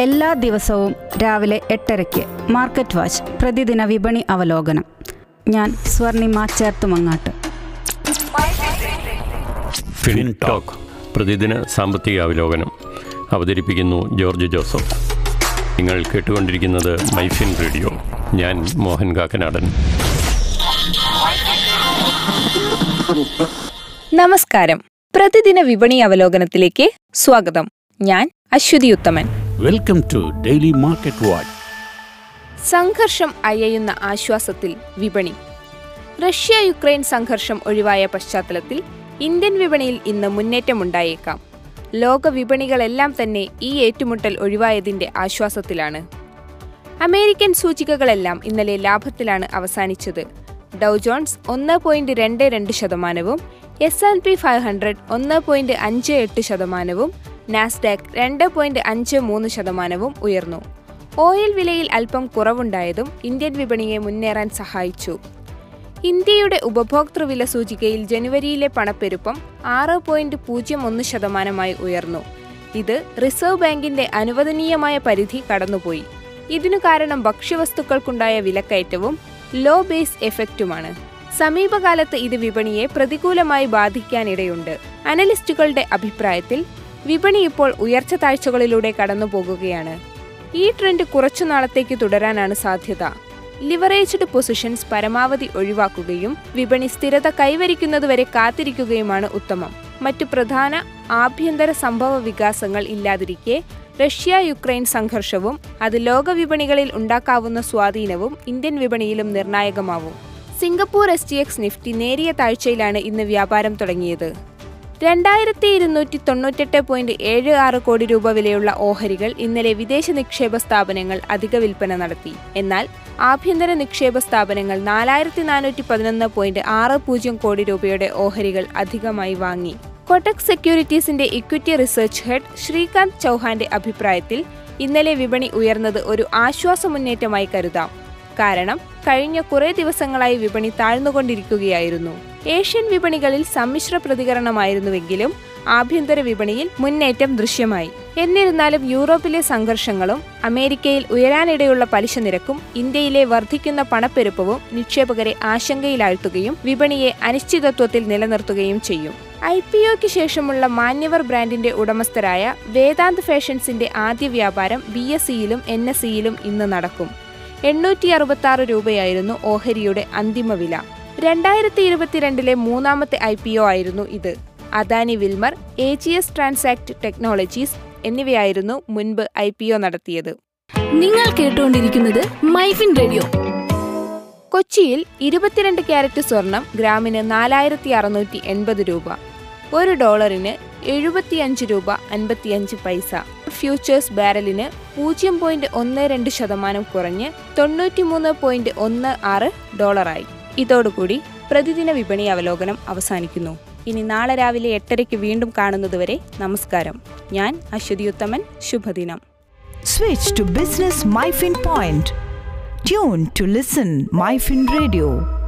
എല്ലാ ദിവസവും രാവിലെ എട്ടരയ്ക്ക് മാർക്കറ്റ് വാച്ച് പ്രതിദിന വിപണി അവലോകനം. ഞാൻ സ്വർണിമ ചേർത്തുമങ്ങാട്ട്. ഫിൻ ടോക്ക് പ്രതിദിന സാമ്പത്തിക അവലോകനം. അവതരിപ്പിക്കുന്നു ജോർജ് ജോസഫ്. നിങ്ങൾ കേട്ടുകൊണ്ടിരിക്കുന്നത് മൈഫിൻ റേഡിയോ. ഞാൻ മോഹൻ കാക്കനാടൻ. നമസ്കാരം. പ്രതിദിന വിപണി അവലോകനത്തിലേക്ക് സ്വാഗതം. ഞാൻ Aswathy Uthaman. Welcome to daily market watch സംഘർഷം അയയുന്ന ആശ്വാസത്തിൽ വിപണി. റഷ്യ യുക്രൈൻ സംഘർഷം ഒഴിവായ പശ്ചാത്തലത്തിൽ ഇന്ത്യൻ വിപണിയിൽ ഇന്ന് മുന്നേറ്റമുണ്ടായേക്കാം ലോക വിപണികളെല്ലാം തന്നെ ഈ ഏറ്റുമുട്ടൽ ഒഴിവായതിന്റെ ആശ്വാസത്തിലാണ്. അമേരിക്കൻ സൂചികകളെല്ലാം ഇന്നലെ ലാഭത്തിലാണ് അവസാനിച്ചത്. ഡൗ ജോൺസ് ഒന്ന് പോയിന്റ് രണ്ട് രണ്ട് ശതമാനവും S and P five hundred ഒന്ന് പോയിന്റ് അഞ്ച് എട്ട് ശതമാനവും നാസ്ഡാക്ക് രണ്ട് പോയിന്റ് അഞ്ച് മൂന്ന് ശതമാനവും ഉയർന്നു. ഓയിൽ വിലയിൽ അല്പം കുറവുണ്ടായതും ഇന്ത്യൻ വിപണിയെ മുന്നേറാൻ സഹായിച്ചു. ഇന്ത്യയുടെ ഉപഭോക്തൃ വില സൂചികയിൽ ജനുവരിയിലെ പണപ്പെരുപ്പം ആറ് പോയിന്റ് പൂജ്യം ഒന്ന് ശതമാനമായി ഉയർന്നു. ഇത് റിസർവ് ബാങ്കിന്റെ അനുവദനീയമായ പരിധി കടന്നുപോയി. ഇതിനു കാരണം ഭക്ഷ്യവസ്തുക്കൾക്കുണ്ടായ വിലക്കയറ്റവും ലോ ബേസ് എഫക്റ്റുമാണ് സമീപകാലത്ത് ഇത് വിപണിയെ പ്രതികൂലമായി ബാധിക്കാനിടയുണ്ട്. അനലിസ്റ്റുകളുടെ അഭിപ്രായത്തിൽ വിപണി ഇപ്പോൾ ഉയർച്ച താഴ്ചകളിലൂടെ കടന്നുപോകുകയാണ്. ഈ ട്രെൻഡ് കുറച്ചു നാളത്തേക്ക് തുടരാനാണ് സാധ്യത. ലിവറേജ്ഡ് പൊസിഷൻസ് പരമാവധി ഒഴിവാക്കുകയും വിപണി സ്ഥിരത കൈവരിക്കുന്നതുവരെ കാത്തിരിക്കുകയുമാണ് ഉത്തമം. മറ്റു പ്രധാന ആഭ്യന്തര സംഭവ വികാസങ്ങൾ ഇല്ലാതിരിക്കെ റഷ്യ യുക്രൈൻ സംഘർഷവും അത് ലോക വിപണികളിൽ ഉണ്ടാക്കാവുന്ന സ്വാധീനവും ഇന്ത്യൻ വിപണിയിലും നിർണായകമാവും. Singapore S T X Nifty നേരിയ താഴ്ചയിലാണ് ഇന്ന് വ്യാപാരം തുടങ്ങിയത്. രണ്ടായിരത്തി ഇരുന്നൂറ്റി തൊണ്ണൂറ്റെട്ട് പോയിന്റ് ഏഴ് ആറ് കോടി രൂപ വിലയുള്ള ഓഹരികൾ ഇന്നലെ വിദേശ നിക്ഷേപ സ്ഥാപനങ്ങൾ അധിക വിൽപ്പന നടത്തി. എന്നാൽ ആഭ്യന്തര നിക്ഷേപ സ്ഥാപനങ്ങൾ നാലായിരത്തി നാനൂറ്റി പതിനൊന്ന് പോയിന്റ് ആറ് പൂജ്യം കോടി രൂപയുടെ ഓഹരികൾ അധികമായി വാങ്ങി. കൊട്ടക് സെക്യൂരിറ്റീസിന്റെ ഇക്വിറ്റി റിസർച്ച് ഹെഡ് ശ്രീകാന്ത് ചൗഹാന്റെ അഭിപ്രായത്തിൽ ഇന്നലെ വിപണി ഉയർന്നത് ഒരു ആശ്വാസ മുന്നേറ്റമായി കരുതാം. കാരണം കഴിഞ്ഞ കുറേ ദിവസങ്ങളായി വിപണി താഴ്ന്നുകൊണ്ടിരിക്കുകയായിരുന്നു. ഏഷ്യൻ വിപണികളിൽ സമ്മിശ്ര പ്രതികരണമായിരുന്നുവെങ്കിലും ആഭ്യന്തര വിപണിയിൽ മുന്നേറ്റം ദൃശ്യമായി. എന്നിരുന്നാലും യൂറോപ്പിലെ സംഘർഷങ്ങളും അമേരിക്കയിൽ ഉയരാനിടയുള്ള പലിശ നിരക്കും ഇന്ത്യയിലെ വർദ്ധിക്കുന്ന പണപ്പെരുപ്പവും നിക്ഷേപകരെ ആശങ്കയിലാഴ്ത്തുകയും വിപണിയെ അനിശ്ചിതത്വത്തിൽ നിലനിർത്തുകയും ചെയ്യും. ഐ പി ഒക്ക് ശേഷമുള്ള മാന്യവർ ബ്രാൻഡിന്റെ ഉടമസ്ഥരായ വേദാന്ത് ഫാഷൻസിന്റെ ആദ്യ വ്യാപാരം ബി എസ് സിയിലും എൻ എസ് സിയിലും ഇന്ന് നടക്കും. എണ്ണൂറ്റി അറുപത്തി രൂപയായിരുന്നു ഓഹരിയുടെ അന്തിമ വില രണ്ടായിരത്തി ഇരുപത്തിരണ്ടിലെ മൂന്നാമത്തെ ഐ പി ഒ ആയിരുന്നു ഇത്. Adani Wilmar A G S transact technologies എന്നിവയായിരുന്നു മുൻപ് ഐ പി ഒ നടത്തിയത്. നിങ്ങൾ കേട്ടുകൊണ്ടിരിക്കുന്നത് മൈഫിൻ റേഡിയോ. കൊച്ചിയിൽ ഇരുപത്തിരണ്ട് ക്യാരറ്റ് സ്വർണം ഗ്രാമിന് നാലായിരത്തി അറുന്നൂറ്റി എൺപത് രൂപ ഒരു ഡോളറിന് എഴുപത്തിയഞ്ച് രൂപ അൻപത്തിയഞ്ച് പൈസ. ഫ്യൂച്ചേഴ്സ് ബാരലിന് പൂജ്യം പോയിന്റ് ഒന്ന് രണ്ട് ശതമാനം കുറഞ്ഞ് തൊണ്ണൂറ്റിമൂന്ന് പോയിന്റ് ഒന്ന് ആറ് ഡോളറായി. ഇതോടുകൂടി പ്രതിദിന വിപണി അവലോകനം അവസാനിക്കുന്നു. ഇനി നാളെ രാവിലെ എട്ടരയ്ക്ക് വീണ്ടും കാണുന്നതുവരെ നമസ്കാരം. ഞാൻ അശ്വതി ഉത്തമൻ ശുഭദിനം switch to business MyFin point tune to listen MyFin Radio.